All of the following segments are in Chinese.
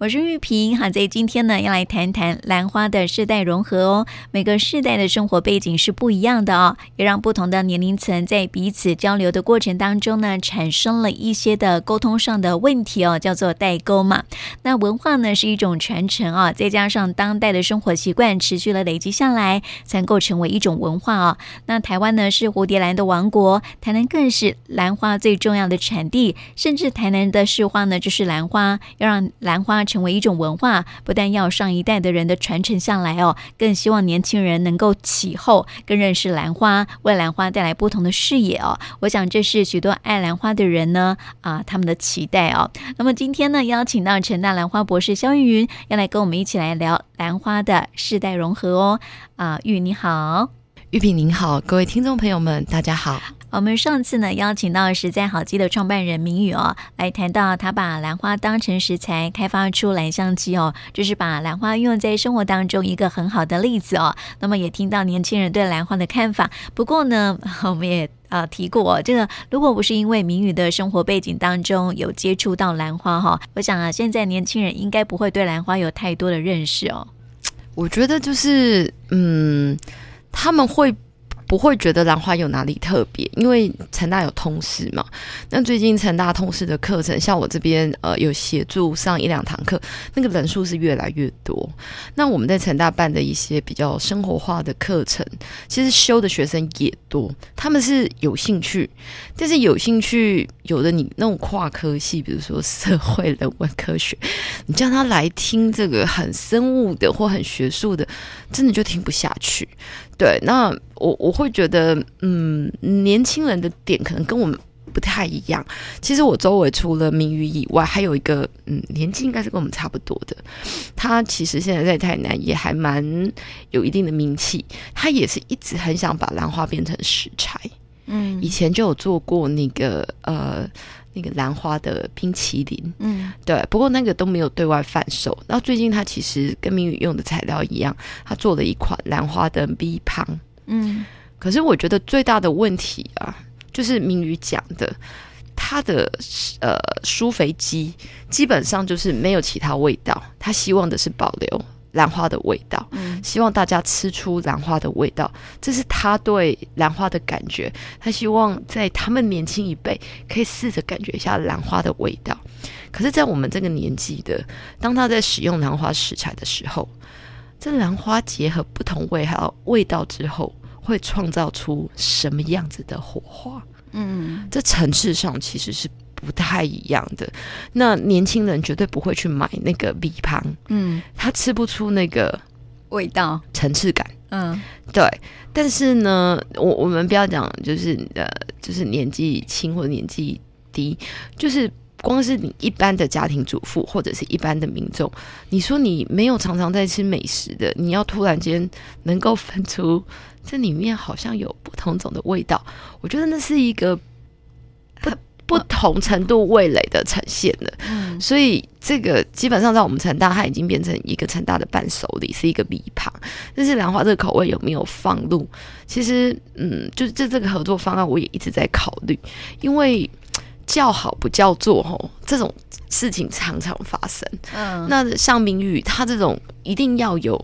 我是玉萍，好，在今天呢，要来谈谈兰花的世代融合哦。每个世代的生活背景是不一样的哦，也让不同的年龄层在彼此交流的过程当中呢，产生了一些的沟通上的问题哦，叫做代沟嘛。那文化呢是一种传承啊，再加上当代的生活习惯持续了累积下来，才能够成为一种文化哦。那台湾呢是蝴蝶兰的王国，台南更是兰花最重要的产地，甚至台南的市花呢就是兰花，要让兰花。成为一种文化，不但要上一代的人的传承下来哦，更希望年轻人能够启后，更认识兰花，为兰花带来不同的视野哦。我想这是许多爱兰花的人呢啊他们的期待哦。那么今天呢，邀请到陈大兰花博士萧玉云，要来跟我们一起来聊兰花的世代融合哦。啊，玉你好，玉萍您好，各位听众朋友们，大家好。我们上次呢邀请到实在好机的创办人明宇哦，来谈到他把兰花当成食材，开发出兰香鸡哦，就是把兰花运用在生活当中一个很好的例子哦。那么也听到年轻人对兰花的看法。不过呢，我们也啊提过哦，这个如果不是因为明宇的生活背景当中有接触到兰花哈，我想啊，现在年轻人应该不会对兰花有太多的认识哦。我觉得就是嗯，他们会。不会觉得兰花有哪里特别，因为成大有通识嘛。那最近成大通识的课程，像我这边呃有协助上一两堂课，那个人数是越来越多。那我们在成大办的一些比较生活化的课程，其实修的学生也多，他们是有兴趣，但是有兴趣有的你那种跨科系，比如说社会人文科学，你叫他来听这个很生物的或很学术的，真的就听不下去。对，那我我会觉得，嗯，年轻人的点可能跟我们不太一样。其实我周围除了明宇以外，还有一个，嗯，年纪应该是跟我们差不多的。他其实现在在台南也还蛮有一定的名气。他也是一直很想把兰花变成食材。嗯，以前就有做过那个，呃。那个兰花的冰淇淋，嗯，对，不过那个都没有对外贩售。然后最近他其实跟明宇用的材料一样，他做了一款兰花的 V 胖，嗯。可是我觉得最大的问题啊，就是明宇讲的，他的呃舒肥机基本上就是没有其他味道，他希望的是保留。兰花的味道，嗯，希望大家吃出兰花的味道，这是他对兰花的感觉。他希望在他们年轻一辈可以试着感觉一下兰花的味道。可是，在我们这个年纪的，当他在使用兰花食材的时候，这兰花结合不同味还有味道之后，会创造出什么样子的火花？嗯，这层次上其实是。不太一样的，那年轻人绝对不会去买那个米汤，嗯，他吃不出那个味道、层次感，嗯，对。但是呢，我我们不要讲，就是呃，就是年纪轻或者年纪低，就是光是你一般的家庭主妇或者是一般的民众，你说你没有常常在吃美食的，你要突然间能够分出这里面好像有不同种的味道，我觉得那是一个不。同程度味蕾的呈现了，嗯，所以这个基本上在我们成大，它已经变成一个成大的伴手礼，是一个礼旁。但是兰花这个口味有没有放入？其实，嗯，就是这这个合作方案，我也一直在考虑，因为叫好不叫座，吼，这种事情常常发生。嗯，那像明宇他这种一定要有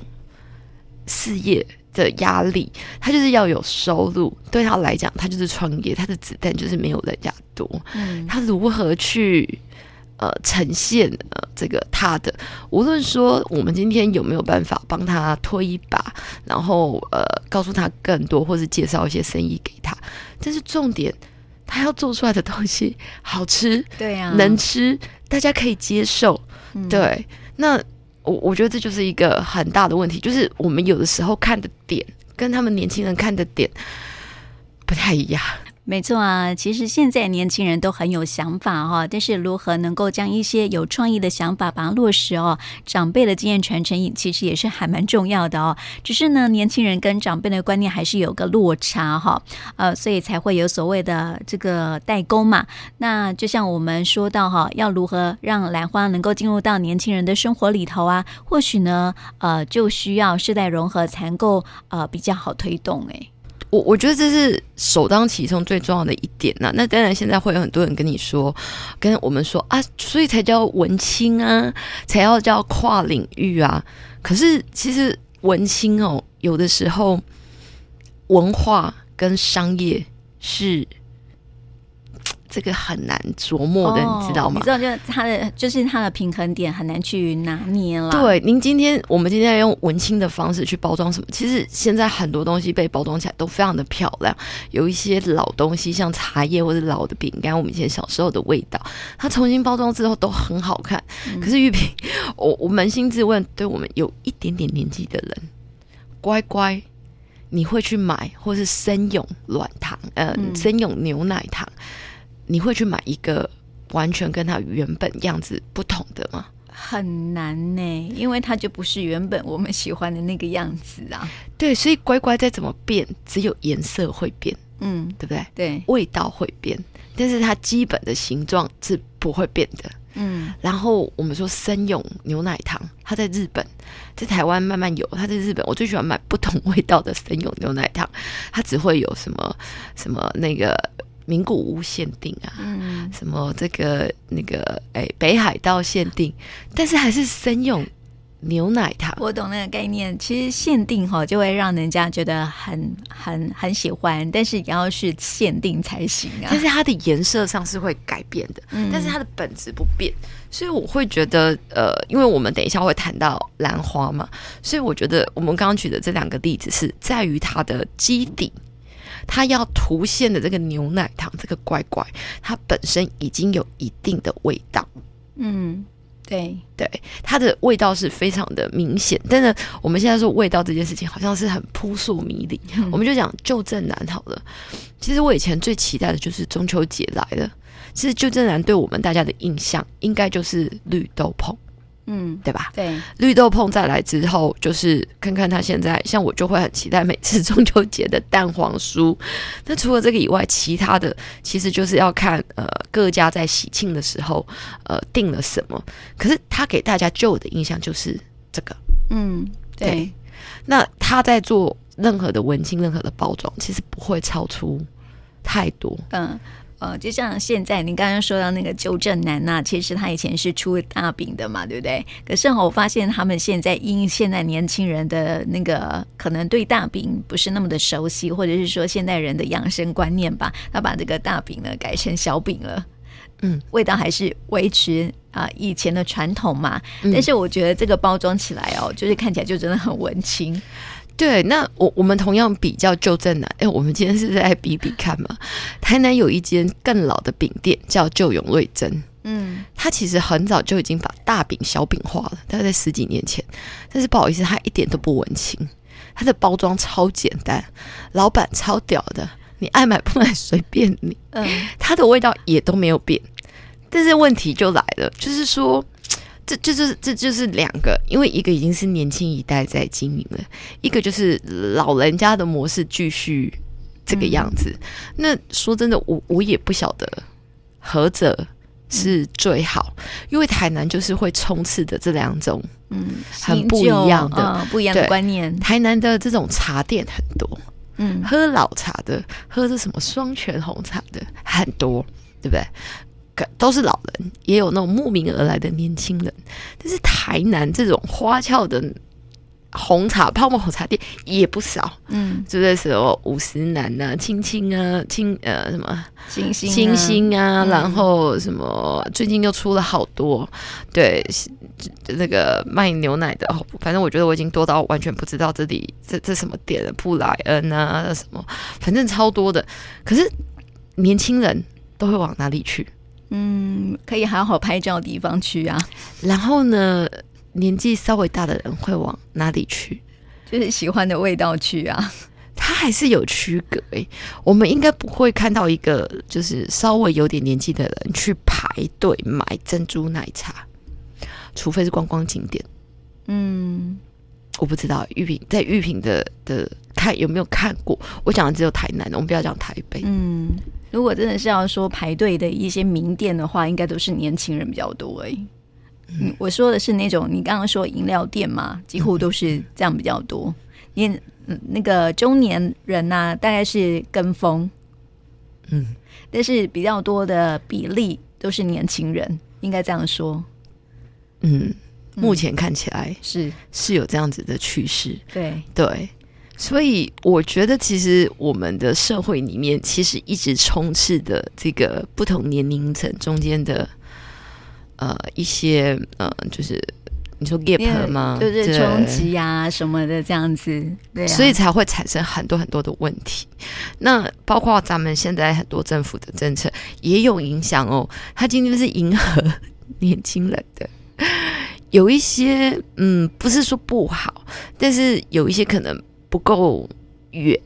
事业。的压力，他就是要有收入。对他来讲，他就是创业，他的子弹就是没有人家多。嗯，他如何去呃呈现呃这个他的？无论说我们今天有没有办法帮他推一把，然后呃告诉他更多，或是介绍一些生意给他，但是重点，他要做出来的东西好吃，对呀、啊，能吃，大家可以接受。嗯、对，那。我我觉得这就是一个很大的问题，就是我们有的时候看的点跟他们年轻人看的点不太一样。没错啊，其实现在年轻人都很有想法哈，但是如何能够将一些有创意的想法把它落实哦？长辈的经验传承其实也是还蛮重要的哦。只是呢，年轻人跟长辈的观念还是有个落差哈，呃，所以才会有所谓的这个代沟嘛。那就像我们说到哈，要如何让兰花能够进入到年轻人的生活里头啊？或许呢，呃，就需要世代融合才能够呃比较好推动诶。我我觉得这是首当其冲最重要的一点呐、啊。那当然，现在会有很多人跟你说，跟我们说啊，所以才叫文青啊，才要叫跨领域啊。可是其实文青哦，有的时候文化跟商业是。这个很难琢磨的，哦、你知道吗？你知道，就他的就是它的平衡点很难去拿捏了。对，您今天我们今天要用文青的方式去包装什么？其实现在很多东西被包装起来都非常的漂亮，有一些老东西，像茶叶或者老的饼干，我们以前小时候的味道，它重新包装之后都很好看。嗯、可是玉萍，我我扪心自问，对我们有一点点年纪的人，乖乖，你会去买或是生永软糖，呃，嗯、生永牛奶糖？你会去买一个完全跟它原本样子不同的吗？很难呢，因为它就不是原本我们喜欢的那个样子啊。对，所以乖乖再怎么变，只有颜色会变，嗯，对不对？对，味道会变，但是它基本的形状是不会变的。嗯，然后我们说生饮牛奶糖，它在日本，在台湾慢慢有，它在日本，我最喜欢买不同味道的生饮牛奶糖，它只会有什么什么那个。名古屋限定啊，嗯、什么这个那个哎、欸，北海道限定，但是还是生用牛奶糖。我懂那个概念，其实限定哈就会让人家觉得很很很喜欢，但是也要是限定才行啊。但是它的颜色上是会改变的，嗯、但是它的本质不变，所以我会觉得呃，因为我们等一下会谈到兰花嘛，所以我觉得我们刚刚举的这两个例子是在于它的基底。它要涂现的这个牛奶糖，这个乖乖，它本身已经有一定的味道。嗯，对对，它的味道是非常的明显。但是我们现在说味道这件事情，好像是很扑朔迷离。嗯、我们就讲旧正南好了。其实我以前最期待的就是中秋节来了。其实旧正南对我们大家的印象，应该就是绿豆椪。嗯，对吧？对，绿豆碰再来之后，就是看看他现在，像我就会很期待每次中秋节的蛋黄酥。那除了这个以外，其他的其实就是要看呃各家在喜庆的时候呃订了什么。可是他给大家旧的印象就是这个，嗯，对。对，那他在做任何的文青、任何的包装，其实不会超出太多，嗯。呃，就像现在您刚刚说到那个纠正男呐，其实他以前是出大饼的嘛，对不对？可是我发现他们现在因现在年轻人的那个可能对大饼不是那么的熟悉，或者是说现代人的养生观念吧，他把这个大饼呢改成小饼了，嗯，味道还是维持啊、呃、以前的传统嘛，嗯、但是我觉得这个包装起来哦，就是看起来就真的很文青。对，那我我们同样比较旧振南，哎，我们今天是在比比看嘛。台南有一间更老的饼店，叫旧永瑞珍，嗯，它其实很早就已经把大饼小饼化了，大概在十几年前。但是不好意思，它一点都不文青，它的包装超简单，老板超屌的，你爱买不买随便你，嗯，它的味道也都没有变。但是问题就来了，就是说。这就是这就是两个，因为一个已经是年轻一代在经营了，一个就是老人家的模式继续这个样子。嗯、那说真的，我我也不晓得何者是最好，嗯、因为台南就是会冲刺的这两种嗯很不一样的、嗯、不一样的观念。台南的这种茶店很多，嗯，喝老茶的，喝着什么双泉红茶的很多，对不对？都是老人，也有那种慕名而来的年轻人。但是台南这种花俏的红茶泡沫红茶店也不少，嗯，就在时候五十男啊、青青啊、青呃什么星星、星星啊，嗯、然后什么最近又出了好多，对，那个卖牛奶的，反正我觉得我已经多到完全不知道这里这这什么店了，布莱恩啊什么，反正超多的。可是年轻人都会往哪里去？嗯，可以好好拍照的地方去啊。然后呢，年纪稍微大的人会往哪里去？就是喜欢的味道去啊。它还是有区隔诶。我们应该不会看到一个就是稍微有点年纪的人去排队买珍珠奶茶，除非是观光景点。嗯，我不知道玉屏在玉屏的的看有没有看过？我讲的只有台南，我们不要讲台北。嗯。如果真的是要说排队的一些名店的话，应该都是年轻人比较多哎。嗯，我说的是那种你刚刚说饮料店嘛，几乎都是这样比较多。年嗯那个中年人呐、啊，大概是跟风，嗯，但是比较多的比例都是年轻人，应该这样说。嗯，目前看起来是是有这样子的趋势，对对。所以我觉得，其实我们的社会里面，其实一直充斥的这个不同年龄层中间的呃一些呃，就是你说 gap 吗？就是冲击啊什么的这样子，对啊，所以才会产生很多很多的问题。那包括咱们现在很多政府的政策也有影响哦。他今天是迎合年轻人的，有一些嗯，不是说不好，但是有一些可能。不够远，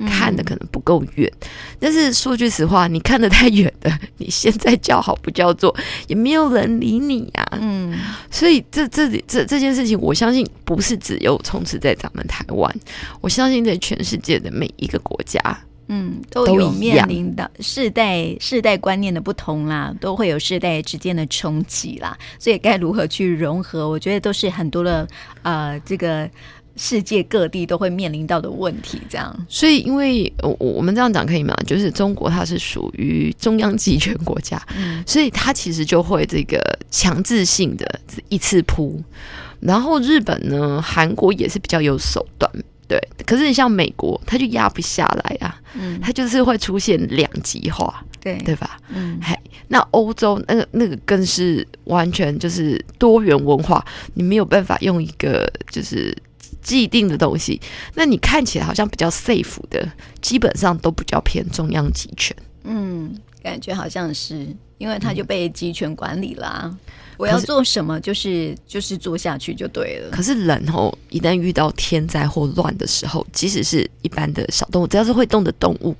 看的可能不够远。嗯、但是说句实话，你看得太远的，你现在叫好不叫座，也没有人理你呀、啊。嗯，所以这这这这件事情，我相信不是只有充斥在咱们台湾，我相信在全世界的每一个国家，嗯，都有面临的世代世代观念的不同啦，都会有世代之间的冲击啦。所以该如何去融合，我觉得都是很多的呃这个。世界各地都会面临到的问题，这样。所以，因为我我们这样讲可以吗？就是中国它是属于中央集权国家，嗯，所以它其实就会这个强制性的一次扑。然后日本呢，韩国也是比较有手段，对。可是你像美国，它就压不下来啊，嗯，它就是会出现两极化，对对吧？嗯，嘿，那欧洲那个那个更是完全就是多元文化，你没有办法用一个就是。既定的东西，那你看起来好像比较 safe 的，基本上都比较偏中央集权。嗯，感觉好像是，因为他就被集权管理啦、啊。嗯、我要做什么，就是就是做下去就对了。可是人哦，一旦遇到天灾或乱的时候，即使是一般的小动物，只要是会动的动物，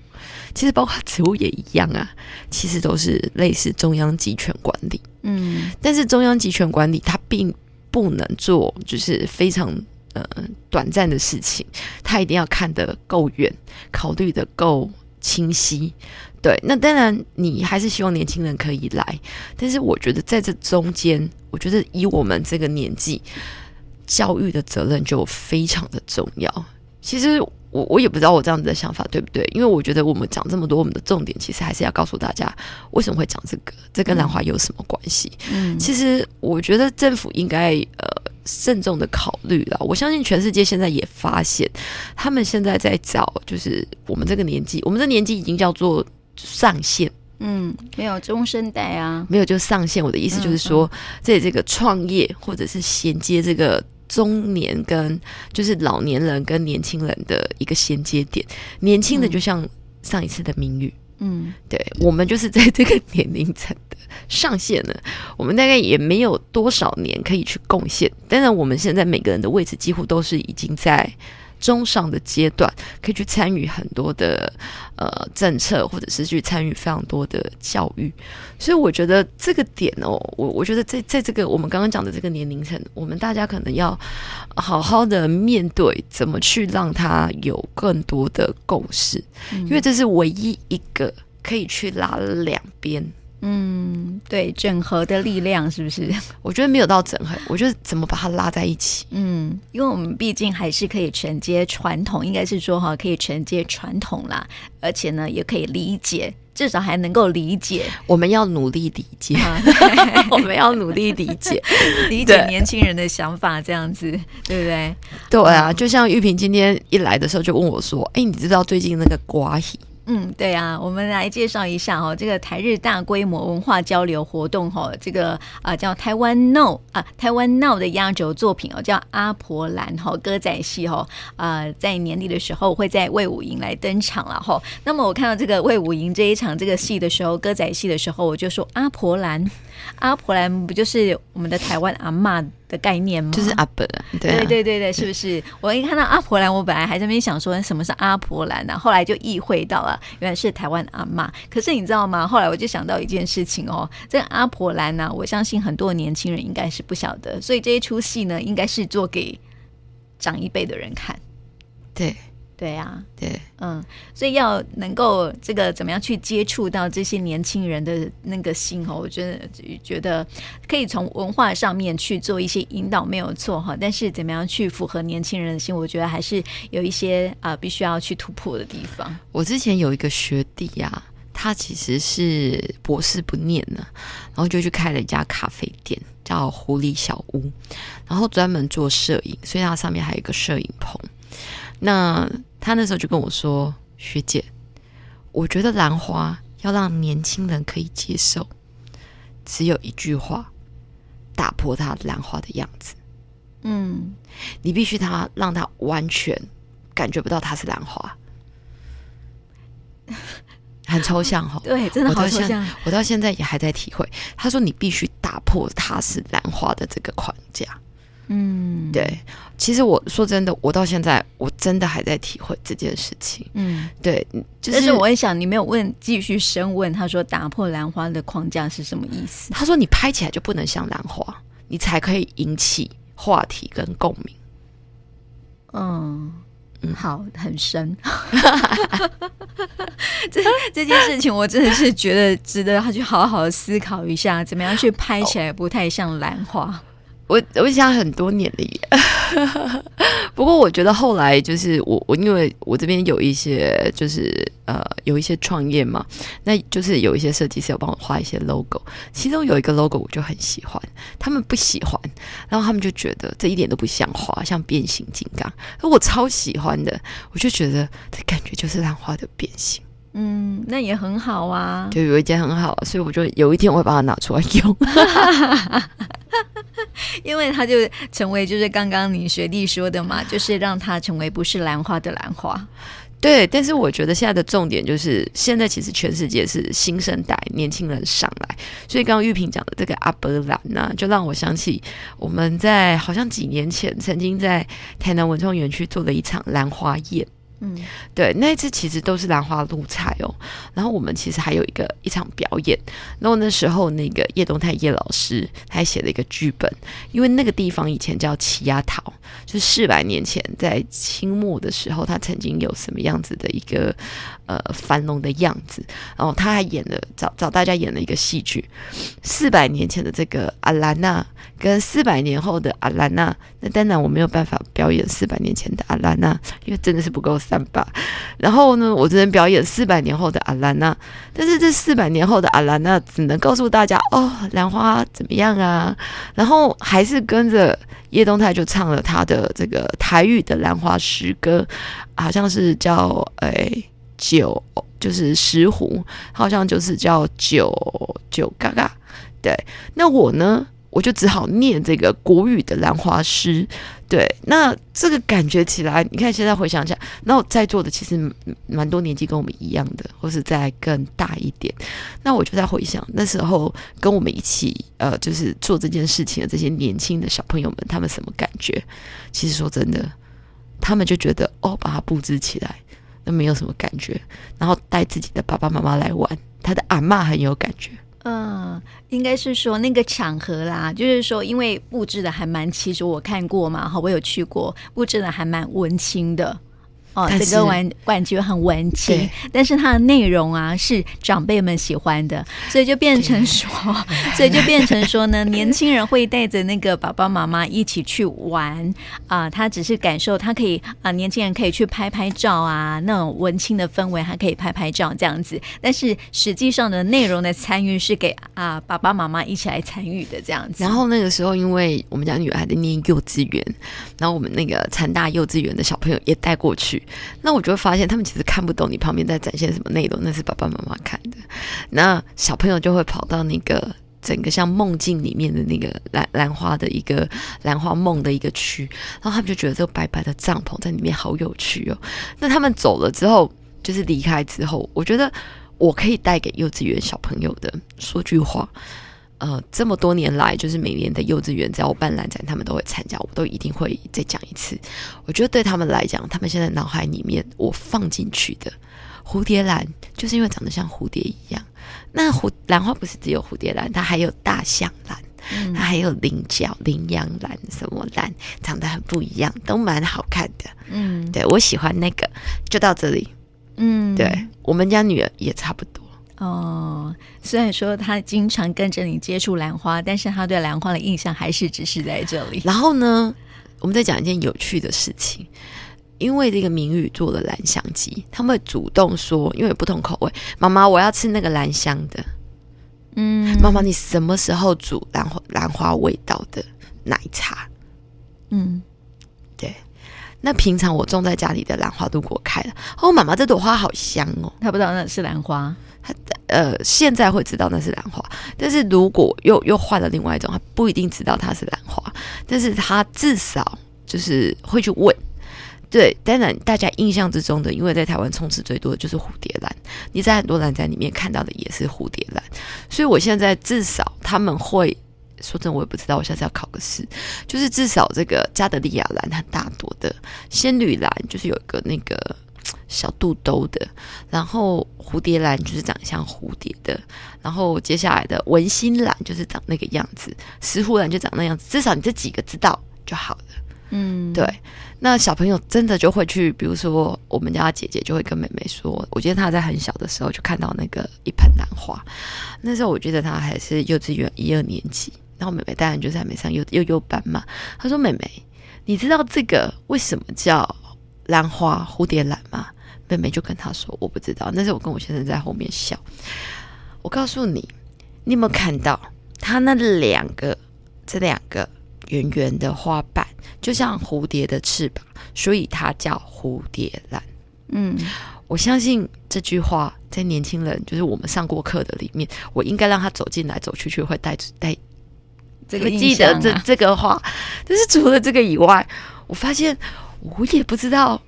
其实包括植物也一样啊，其实都是类似中央集权管理。嗯，但是中央集权管理它并不能做，就是非常。呃，短暂的事情，他一定要看得够远，考虑的够清晰。对，那当然，你还是希望年轻人可以来，但是我觉得在这中间，我觉得以我们这个年纪，教育的责任就非常的重要。其实。我我也不知道我这样子的想法对不对，因为我觉得我们讲这么多，我们的重点其实还是要告诉大家为什么会讲这个，这跟兰花有什么关系？嗯，其实我觉得政府应该呃慎重的考虑了。我相信全世界现在也发现，他们现在在找，就是我们这个年纪，我们这年纪已经叫做上限，嗯，没有中生代啊，没有就上限。我的意思就是说，在这个创业或者是衔接这个。中年跟就是老年人跟年轻人的一个衔接点，年轻的就像上一次的名誉，嗯，对，我们就是在这个年龄层的上限了，我们大概也没有多少年可以去贡献，当然我们现在每个人的位置几乎都是已经在。中上的阶段可以去参与很多的呃政策，或者是去参与非常多的教育，所以我觉得这个点哦，我我觉得在在这个我们刚刚讲的这个年龄层，我们大家可能要好好的面对，怎么去让他有更多的共识，嗯、因为这是唯一一个可以去拉两边。嗯，对，整合的力量是不是？我觉得没有到整合，我觉得怎么把它拉在一起？嗯，因为我们毕竟还是可以承接传统，应该是说哈，可以承接传统啦，而且呢，也可以理解，至少还能够理解。我们要努力理解，我们要努力理解，理解年轻人的想法，这样子，对不对？对啊，就像玉萍今天一来的时候就问我说：“哎，你知道最近那个瓜皮？”嗯，对啊，我们来介绍一下哈、哦，这个台日大规模文化交流活动哈、哦，这个啊、叫台湾 Now 啊台湾 Now 的压轴作品哦，叫阿婆兰哈、哦、歌仔戏哈、哦，呃，在年底的时候会在魏武营来登场了哈、哦。那么我看到这个魏武营这一场这个戏的时候，歌仔戏的时候，我就说阿婆兰。阿婆兰不就是我们的台湾阿嬷的概念吗？就是阿伯，对、啊、对对对对，是不是？我一看到阿婆兰，我本来还在那边想说什么是阿婆兰呢、啊，后来就意会到了，原来是台湾阿嬷。可是你知道吗？后来我就想到一件事情哦，这个阿婆兰呢、啊，我相信很多年轻人应该是不晓得，所以这一出戏呢，应该是做给长一辈的人看。对。对呀、啊，对，嗯，所以要能够这个怎么样去接触到这些年轻人的那个心哦，我觉得觉得可以从文化上面去做一些引导，没有错哈。但是怎么样去符合年轻人的心，我觉得还是有一些啊、呃、必须要去突破的地方。我之前有一个学弟呀、啊，他其实是博士不念呢，然后就去开了一家咖啡店，叫狐狸小屋，然后专门做摄影，所以他上面还有一个摄影棚。那他那时候就跟我说：“学姐，我觉得兰花要让年轻人可以接受，只有一句话，打破他兰花的样子。嗯，你必须他让他完全感觉不到它是兰花，很抽象哈。对，真的好抽象。我到现在也还在体会。他说你必须打破它是兰花的这个框架。”嗯，对，其实我说真的，我到现在我真的还在体会这件事情。嗯，对，就是、但是我也想你没有问，继续深问，他说打破兰花的框架是什么意思？他说你拍起来就不能像兰花，你才可以引起话题跟共鸣。嗯嗯，好，很深。这这件事情我真的是觉得值得他去好好的思考一下，怎么样去拍起来不太像兰花。我我想很多年了耶，不过我觉得后来就是我我因为我这边有一些就是呃有一些创业嘛，那就是有一些设计师要帮我画一些 logo，其中有一个 logo 我就很喜欢，他们不喜欢，然后他们就觉得这一点都不像画，像变形金刚，而我超喜欢的，我就觉得这感觉就是让画的变形。嗯，那也很好啊。就，有一件很好，所以我就有一天我会把它拿出来用，因为它就成为就是刚刚你学弟说的嘛，就是让它成为不是兰花的兰花。对，但是我觉得现在的重点就是，现在其实全世界是新生代年轻人上来，所以刚刚玉萍讲的这个阿伯兰呢，就让我想起我们在好像几年前曾经在台南文创园区做了一场兰花宴。嗯，对，那一次其实都是兰花露菜哦。然后我们其实还有一个一场表演。然后那时候那个叶东泰叶老师他还写了一个剧本，因为那个地方以前叫奇亚桃，就是四百年前在清末的时候，他曾经有什么样子的一个呃繁荣的样子。然后他还演了找找大家演了一个戏剧，四百年前的这个阿兰娜跟四百年后的阿兰娜。那当然我没有办法表演四百年前的阿兰娜，因为真的是不够。吧，然后呢，我只能表演四百年后的阿兰娜，但是这四百年后的阿兰娜只能告诉大家哦，兰花怎么样啊？然后还是跟着叶东泰就唱了他的这个台语的兰花诗歌，好像是叫诶九，就是石斛，好像就是叫九九嘎嘎。对，那我呢？我就只好念这个国语的兰花诗，对，那这个感觉起来，你看现在回想起来，那我在座的其实蛮多年纪跟我们一样的，或是再更大一点，那我就在回想那时候跟我们一起呃，就是做这件事情的这些年轻的小朋友们，他们什么感觉？其实说真的，他们就觉得哦，把它布置起来，都没有什么感觉，然后带自己的爸爸妈妈来玩，他的阿嬷很有感觉。嗯，应该是说那个场合啦，就是说因为布置的还蛮，其实我看过嘛，哈，我有去过，布置的还蛮温馨的。哦，整个玩感觉很文青，但是它的内容啊是长辈们喜欢的，所以就变成说，所以就变成说呢，年轻人会带着那个爸爸妈妈一起去玩啊，他只是感受，他可以啊，年轻人可以去拍拍照啊，那种文青的氛围还可以拍拍照这样子，但是实际上的内容的参与是给啊爸爸妈妈一起来参与的这样子。然后那个时候，因为我们家女儿还在念幼稚园，然后我们那个成大幼稚园的小朋友也带过去。那我就会发现，他们其实看不懂你旁边在展现什么内容，那是爸爸妈妈看的。那小朋友就会跑到那个整个像梦境里面的那个兰兰花的一个兰花梦的一个区，然后他们就觉得这个白白的帐篷在里面好有趣哦。那他们走了之后，就是离开之后，我觉得我可以带给幼稚园小朋友的说句话。呃，这么多年来，就是每年的幼稚园，只要我办兰展，他们都会参加，我都一定会再讲一次。我觉得对他们来讲，他们现在脑海里面我放进去的蝴蝶兰，就是因为长得像蝴蝶一样。那蝴兰花不是只有蝴蝶兰，它还有大象兰。它还有菱角、羚羊兰什么兰，长得很不一样，都蛮好看的。嗯，对，我喜欢那个。就到这里。嗯，对，我们家女儿也差不多。哦，虽然说他经常跟着你接触兰花，但是他对兰花的印象还是只是在这里。然后呢，我们再讲一件有趣的事情，因为这个明宇做了兰香鸡，他们会主动说，因为有不同口味，妈妈我要吃那个兰香的。嗯，妈妈你什么时候煮兰花兰花味道的奶茶？嗯，对。那平常我种在家里的兰花都给我开了，哦，妈妈这朵花好香哦。他不知道那是兰花，他呃现在会知道那是兰花，但是如果又又换了另外一种，他不一定知道它是兰花，但是他至少就是会去问。对，当然大家印象之中的，因为在台湾充斥最多的就是蝴蝶兰，你在很多兰宅里面看到的也是蝴蝶兰，所以我现在至少他们会。说真的，我也不知道，我下次要考个试。就是至少这个加德利亚兰很大朵的，仙女兰就是有一个那个小肚兜的，然后蝴蝶兰就是长得像蝴蝶的，然后接下来的文心兰就是长那个样子，石斛兰就长那样子。至少你这几个知道就好了。嗯，对。那小朋友真的就会去，比如说我们家姐姐就会跟妹妹说，我觉得她在很小的时候就看到那个一盆兰花，那时候我觉得她还是幼稚园一二年级。然后妹妹当然就是还没上幼幼幼班嘛。她说：“妹妹，你知道这个为什么叫兰花蝴蝶兰吗？”妹妹就跟他说：“我不知道。”那是我跟我先生在后面笑。我告诉你，你有没有看到他那两个这两个圆圆的花瓣，就像蝴蝶的翅膀，所以它叫蝴蝶兰。嗯，我相信这句话在年轻人，就是我们上过课的里面，我应该让他走进来走去，却会带带。这个记得这这个话，但是除了这个以外，我发现我也不知道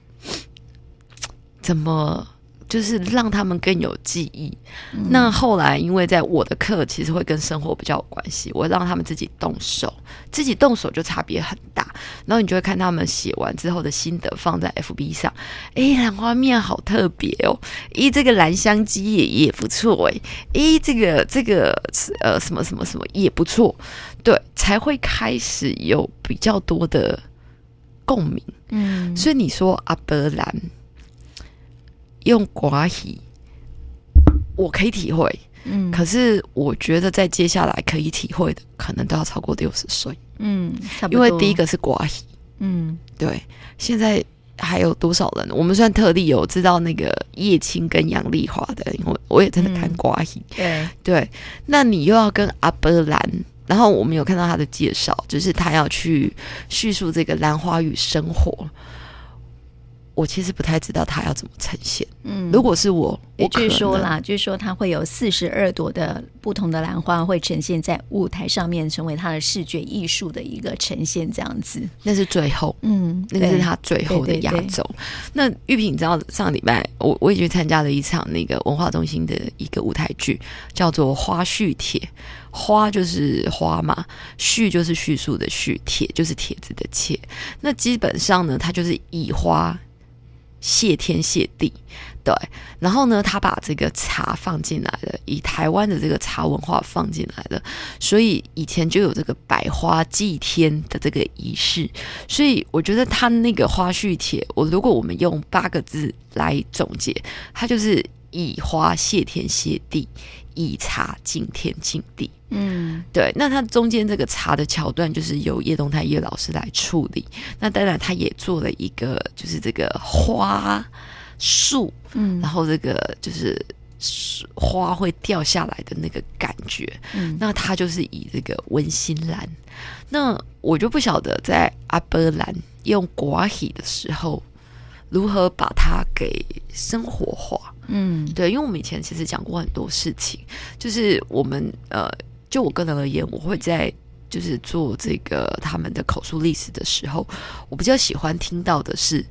怎么。就是让他们更有记忆。嗯、那后来，因为在我的课其实会跟生活比较有关系，我让他们自己动手，自己动手就差别很大。然后你就会看他们写完之后的心得放在 FB 上。哎，兰花面好特别哦！咦，这个兰香鸡也也不错哎！咦，这个这个呃什么什么什么也不错，对，才会开始有比较多的共鸣。嗯，所以你说阿伯兰。用寡喜，我可以体会，嗯，可是我觉得在接下来可以体会的，可能都要超过六十岁，嗯，因为第一个是寡喜，嗯，对，现在还有多少人？我们算特例有知道那个叶青跟杨丽华的，因为我也真的看寡语，对。对，那你又要跟阿伯兰，然后我们有看到他的介绍，就是他要去叙述这个兰花与生活。我其实不太知道它要怎么呈现。嗯，如果是我，我据说啦，据说它会有四十二朵的不同的兰花会呈现在舞台上面，成为它的视觉艺术的一个呈现，这样子。那是最后，嗯，那个是他最后的压轴。那玉萍，你知道上个礼拜我我也去参加了一场那个文化中心的一个舞台剧，叫做《花絮帖》。花就是花嘛，絮就是叙述的絮，帖就是帖子的帖。那基本上呢，它就是以花。谢天谢地，对，然后呢，他把这个茶放进来了，以台湾的这个茶文化放进来了，所以以前就有这个百花祭天的这个仪式，所以我觉得他那个花絮帖，我如果我们用八个字来总结，它就是以花谢天谢地。以茶敬天敬地，嗯，对。那它中间这个茶的桥段，就是由叶东泰叶老师来处理。那当然，他也做了一个，就是这个花树，嗯，然后这个就是花会掉下来的那个感觉，嗯，那他就是以这个温馨兰。那我就不晓得在阿波兰用寡喜的时候，如何把它给生活化。嗯，对，因为我们以前其实讲过很多事情，就是我们呃，就我个人而言，我会在就是做这个他们的口述历史的时候，我比较喜欢听到的是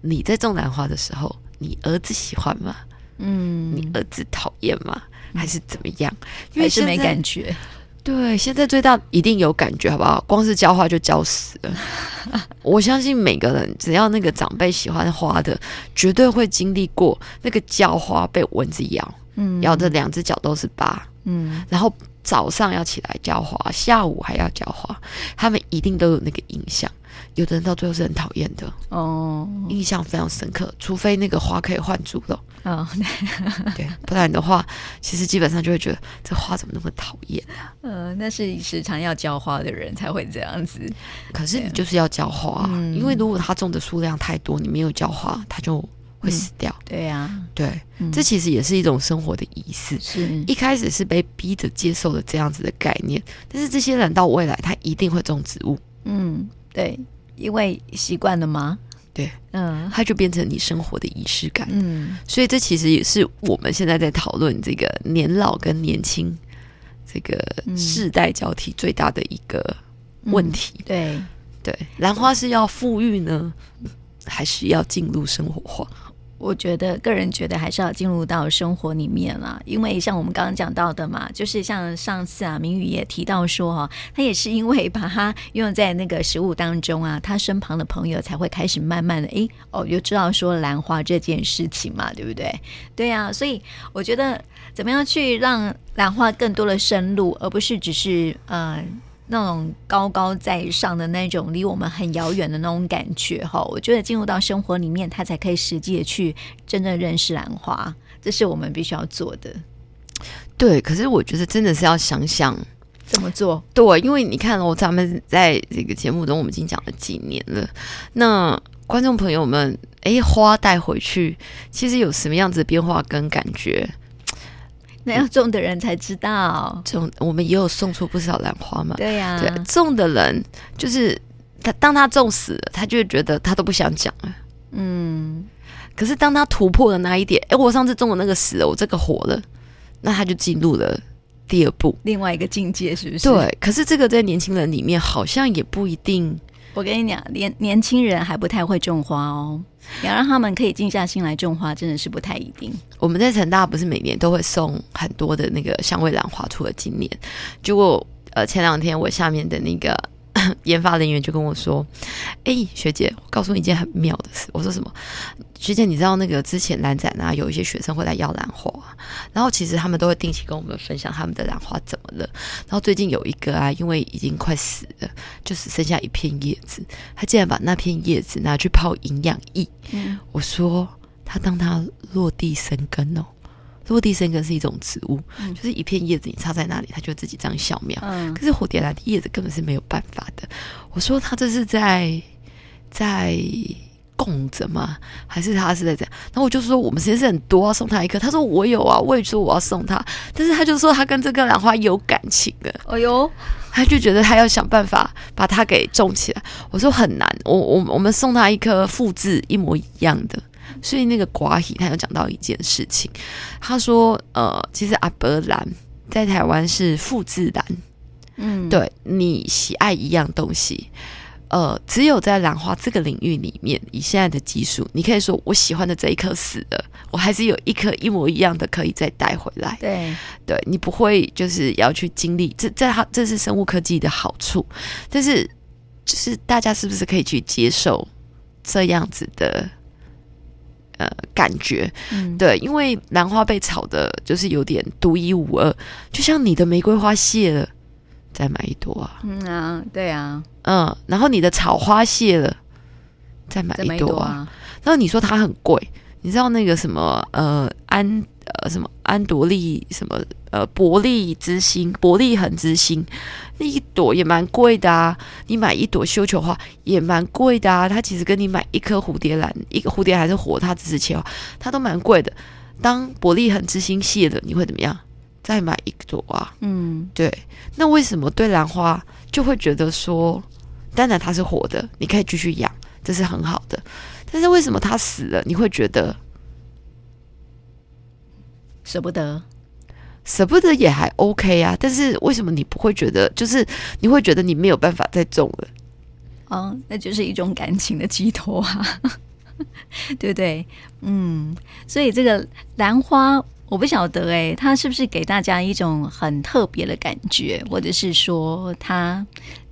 你在种兰花的时候，你儿子喜欢吗？嗯，你儿子讨厌吗？还是怎么样？因为是没感觉。对，现在最大一定有感觉，好不好？光是浇花就浇死了。我相信每个人，只要那个长辈喜欢花的，绝对会经历过那个浇花被蚊子咬，嗯，咬的两只脚都是疤，嗯，然后早上要起来浇花，下午还要浇花，他们一定都有那个印象。有的人到最后是很讨厌的哦，印象非常深刻。除非那个花可以换主了哦，对，不然的话，其实基本上就会觉得这花怎么那么讨厌啊？呃，那是时常要浇花的人才会这样子。可是你就是要浇花，嗯，因为如果他种的数量太多，你没有浇花，他就会死掉。嗯，对呀，啊，对，嗯，这其实也是一种生活的仪式。是一开始是被逼着接受了这样子的概念，但是这些人到未来，他一定会种植物。嗯，对。因为习惯了吗？对，嗯，它就变成你生活的仪式感。嗯，所以这其实也是我们现在在讨论这个年老跟年轻这个世代交替最大的一个问题。嗯、对对，兰花是要富裕呢，还是要进入生活化？我觉得个人觉得还是要进入到生活里面了，因为像我们刚刚讲到的嘛，就是像上次啊，明宇也提到说哈，他也是因为把它用在那个食物当中啊，他身旁的朋友才会开始慢慢的哎哦，又知道说兰花这件事情嘛，对不对？对、啊，所以我觉得怎么样去让兰花更多的深入，而不是只是呃。那种高高在上的那种离我们很遥远的那种感觉哈，我觉得进入到生活里面，他才可以实际的去真正认识兰花，这是我们必须要做的。对，可是我觉得真的是要想想怎么做。对，因为你看哦，咱们在这个节目中，我们已经讲了几年了。那观众朋友们，哎，花带回去，其实有什么样子的变化跟感觉？那要种的人才知道，种我们也有送出不少兰花嘛。对呀、啊，对，种的人就是他，当他种死了，他就会觉得他都不想讲了。嗯，可是当他突破了那一点，哎，我上次种的那个死了，我这个活了，那他就进入了第二步，另外一个境界，是不是？对，可是这个在年轻人里面好像也不一定。我跟你讲，年年轻人还不太会种花哦。你要让他们可以静下心来种花，真的是不太一定。我们在成大不是每年都会送很多的那个香味兰花，除了今年，结果呃前两天我下面的那个。研发人员就跟我说：“哎、欸，学姐，我告诉你一件很妙的事。”我说：“什么？学姐，你知道那个之前兰展啊，有一些学生会来要兰花，然后其实他们都会定期跟我们分享他们的兰花怎么了。然后最近有一个啊，因为已经快死了，就只剩下一片叶子，他竟然把那片叶子拿去泡营养液。嗯、我说他当他落地生根哦。”落地生根是一种植物，嗯、就是一片叶子，你插在那里，它就自己长小苗。嗯、可是蝴蝶兰的叶子根本是没有办法的。我说他这是在在供着吗？还是他是在这样？然后我就说我们实验室很多，要送他一颗。他说我有啊，我也说我要送他，但是他就说他跟这个兰花有感情的。哎呦，他就觉得他要想办法把它给种起来。我说很难，我我我们送他一颗复制一模一样的。所以那个瓜喜他有讲到一件事情，他说：“呃，其实阿伯兰在台湾是复制兰，嗯，对你喜爱一样东西，呃，只有在兰花这个领域里面，以现在的技术，你可以说我喜欢的这一颗死了，我还是有一颗一模一样的可以再带回来。对，对你不会就是要去经历这这它这是生物科技的好处，但是就是大家是不是可以去接受这样子的？”呃，感觉，嗯、对，因为兰花被炒的，就是有点独一无二，就像你的玫瑰花谢了，再买一朵啊，嗯啊，对啊，嗯，然后你的草花谢了，再买一朵啊，然后你说它很贵，你知道那个什么呃安呃什么安朵利什么呃伯利之心，伯利恒之心。那一朵也蛮贵的啊，你买一朵绣球花也蛮贵的啊。它其实跟你买一颗蝴蝶兰，一个蝴蝶还是活，它只是切花，它都蛮贵的。当伯利恒之心谢了，你会怎么样？再买一朵啊？嗯，对。那为什么对兰花就会觉得说，当然它是活的，你可以继续养，这是很好的。但是为什么它死了，你会觉得舍不得？舍不得也还 OK 啊，但是为什么你不会觉得，就是你会觉得你没有办法再种了？哦，那就是一种感情的寄托啊，对不对？嗯，所以这个兰花，我不晓得哎，它是不是给大家一种很特别的感觉，或者是说它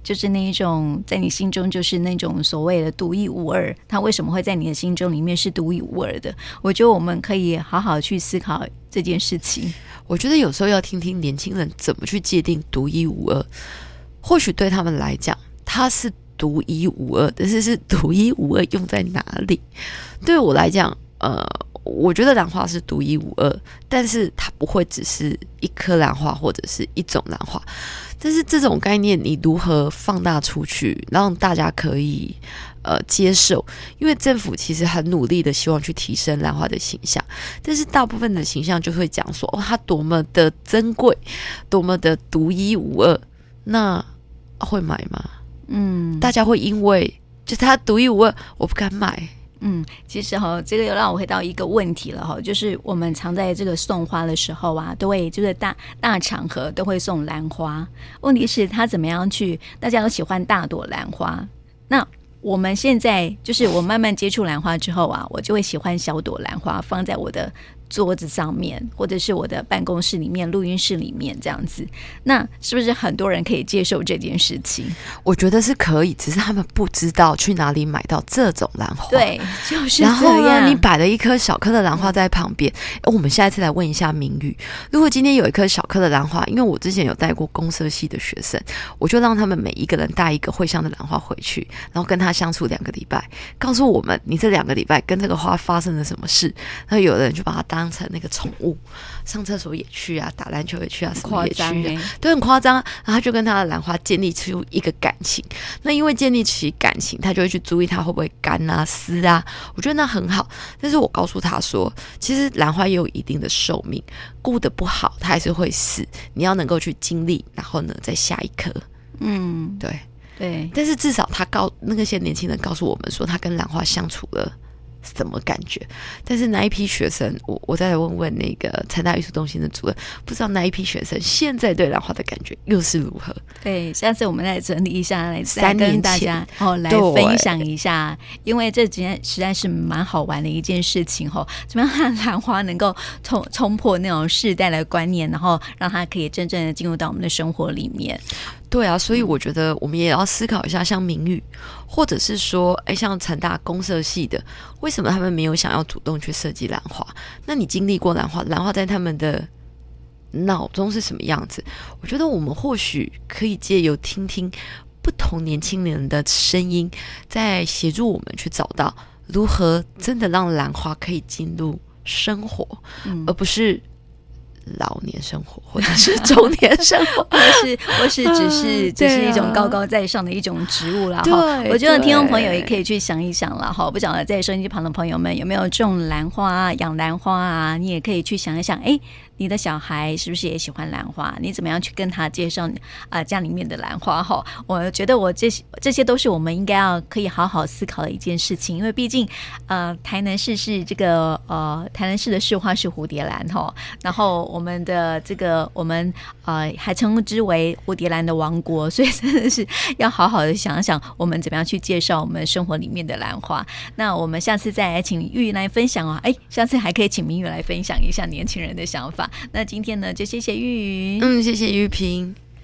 就是那一种在你心中就是那种所谓的独一无二，它为什么会在你的心中里面是独一无二的？我觉得我们可以好好去思考这件事情。我觉得有时候要听听年轻人怎么去界定独一无二，或许对他们来讲，它是独一无二，但是是独一无二用在哪里？对我来讲，呃。我觉得兰花是独一无二，但是它不会只是一颗兰花或者是一种兰花。但是这种概念你如何放大出去，让大家可以呃接受？因为政府其实很努力的希望去提升兰花的形象，但是大部分的形象就会讲说哦，它多么的珍贵，多么的独一无二。那会买吗？嗯，大家会因为就它独一无二，我不敢买。嗯，其实哈，这个又让我回到一个问题了哈，就是我们常在这个送花的时候啊，都会就是大大场合都会送兰花。问题是它怎么样去？大家都喜欢大朵兰花。那我们现在就是我慢慢接触兰花之后啊，我就会喜欢小朵兰花放在我的。桌子上面，或者是我的办公室里面、录音室里面这样子，那是不是很多人可以接受这件事情？我觉得是可以，只是他们不知道去哪里买到这种兰花。对，就是然后呢，你摆了一颗小颗的兰花在旁边。嗯、我们下一次来问一下明玉，如果今天有一颗小颗的兰花，因为我之前有带过公社系的学生，我就让他们每一个人带一个会香的兰花回去，然后跟他相处两个礼拜，告诉我们你这两个礼拜跟这个花发生了什么事。然后有的人就把它当。当成那个宠物，上厕所也去啊，打篮球也去啊，什么也去啊，欸、都很夸张。然后他就跟他的兰花建立出一个感情。那因为建立起感情，他就会去注意它会不会干啊、湿啊。我觉得那很好。但是我告诉他说，其实兰花也有一定的寿命，顾得不好，它还是会死。你要能够去经历，然后呢，再下一颗。嗯，对对。但是至少他告那个些年轻人告诉我们说，他跟兰花相处了。什么感觉？但是那一批学生，我我再来问问那个成大艺术中心的主任，不知道那一批学生现在对兰花的感觉又是如何？对，下次我们来整理一下，来再跟大家哦来分享一下，因为这几天实在是蛮好玩的一件事情哦。怎么样让兰花能够冲冲破那种世代的观念，然后让它可以真正的进入到我们的生活里面？对啊，所以我觉得我们也要思考一下，像明宇，或者是说，哎，像成大公社系的，为什么他们没有想要主动去设计兰花？那你经历过兰花，兰花在他们的脑中是什么样子？我觉得我们或许可以借由听听不同年轻人的声音，在协助我们去找到如何真的让兰花可以进入生活，嗯、而不是。老年生活，或者是中年生活，或是或是只是只是一种高高在上的一种植物啦哈。我觉得听众朋友也可以去想一想了哈。不晓得在收音机旁的朋友们有没有种兰花、养兰花啊？你也可以去想一想，哎。你的小孩是不是也喜欢兰花？你怎么样去跟他介绍啊、家里面的兰花？哈，我觉得我这些这些都是我们应该要可以好好思考的一件事情，因为毕竟呃台南市是这个呃台南市的市花是蝴蝶兰哈，然后我们的这个我们呃还称之为蝴蝶兰的王国，所以真的是要好好的想想我们怎么样去介绍我们生活里面的兰花。那我们下次再来请玉来分享哦，哎，下次还可以请明玉来分享一下年轻人的想法。那今天呢，就谢谢玉云，嗯，谢谢玉萍。